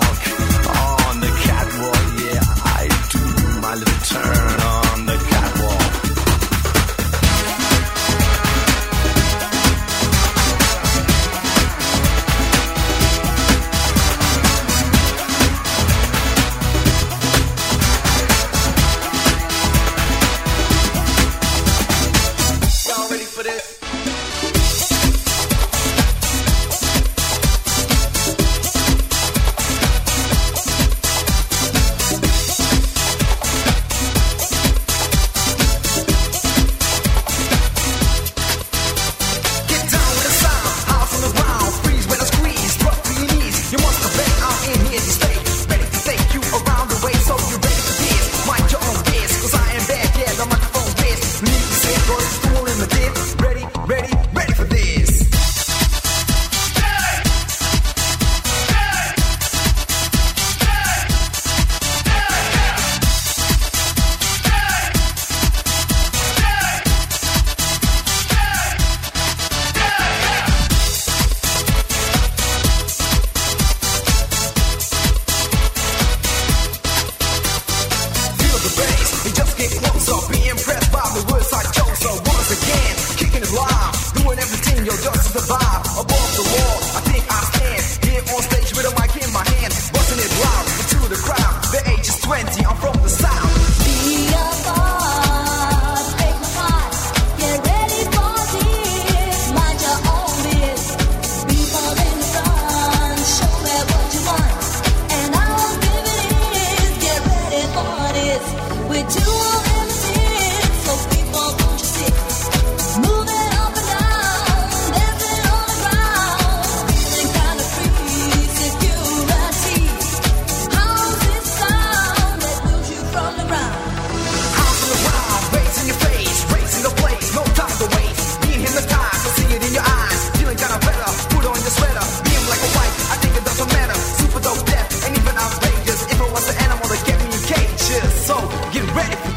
catwalk, on the catwalk, yeah, I do my little turn.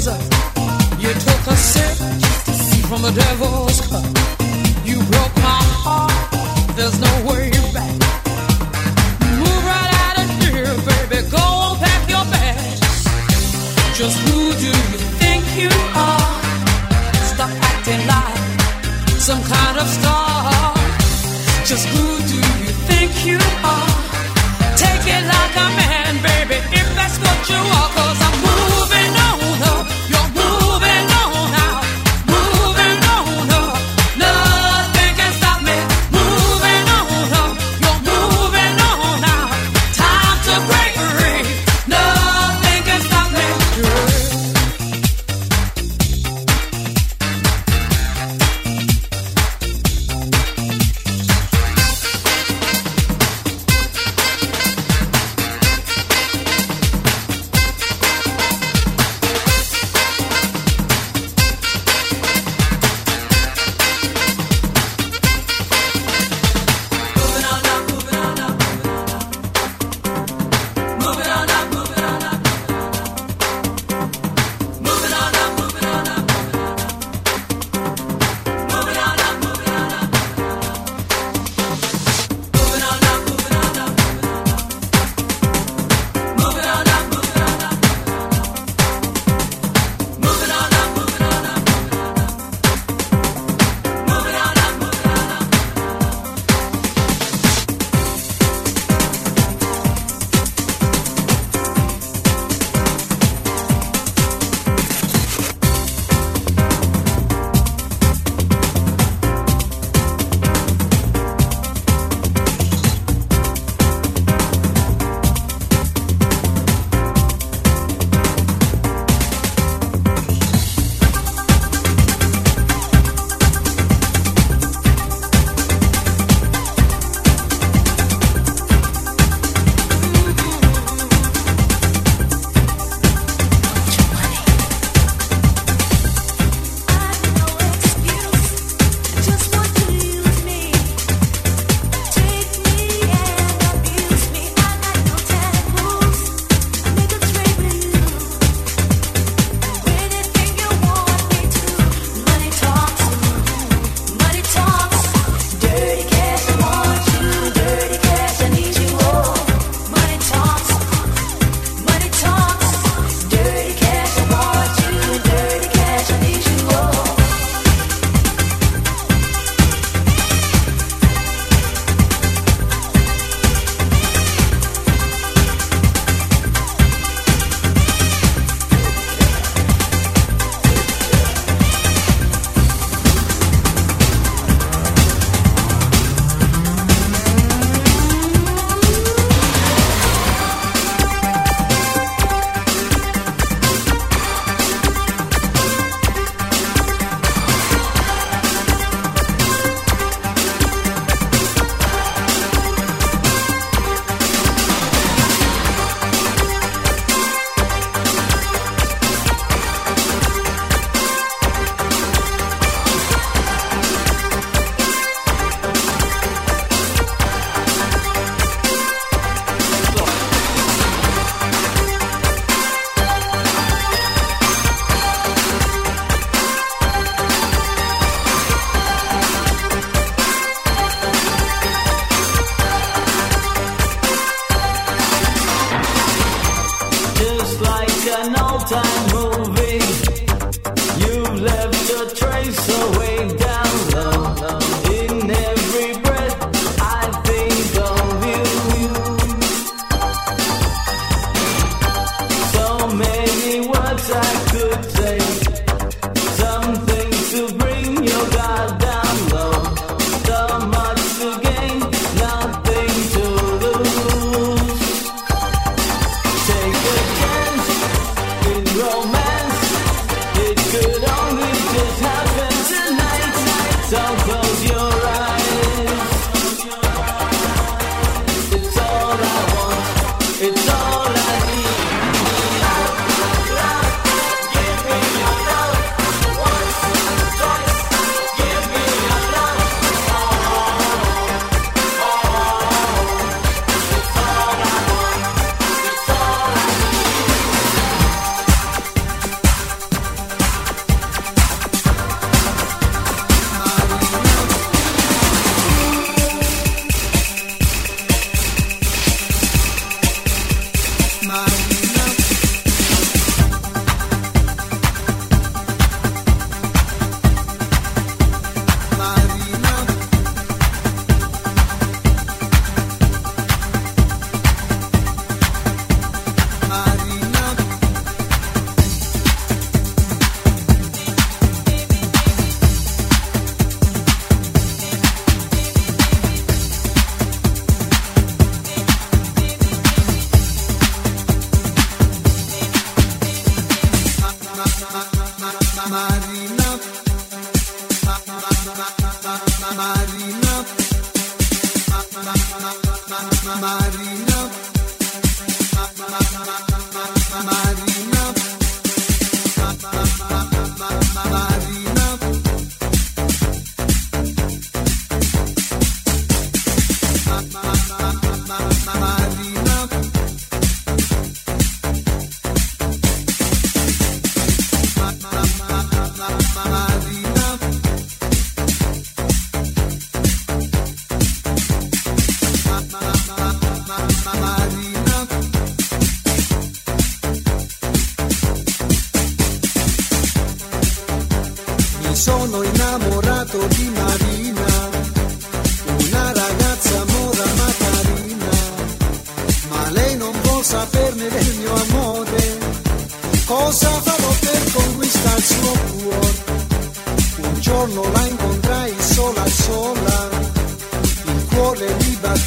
scissor. You took a sip from the devil's cup. You broke my heart. There's no way back. Move right out of here, baby. Go on, pack your bags. Just who do you think you are? Stop acting like some kind of star. Just who do you think you are? Take it like a man. sono innamorato di Marina, una ragazza mora ma carina, ma lei non può saperne del mio amore, cosa farò per conquistare il suo cuore? Un giorno la incontrai sola sola, il cuore mi batteva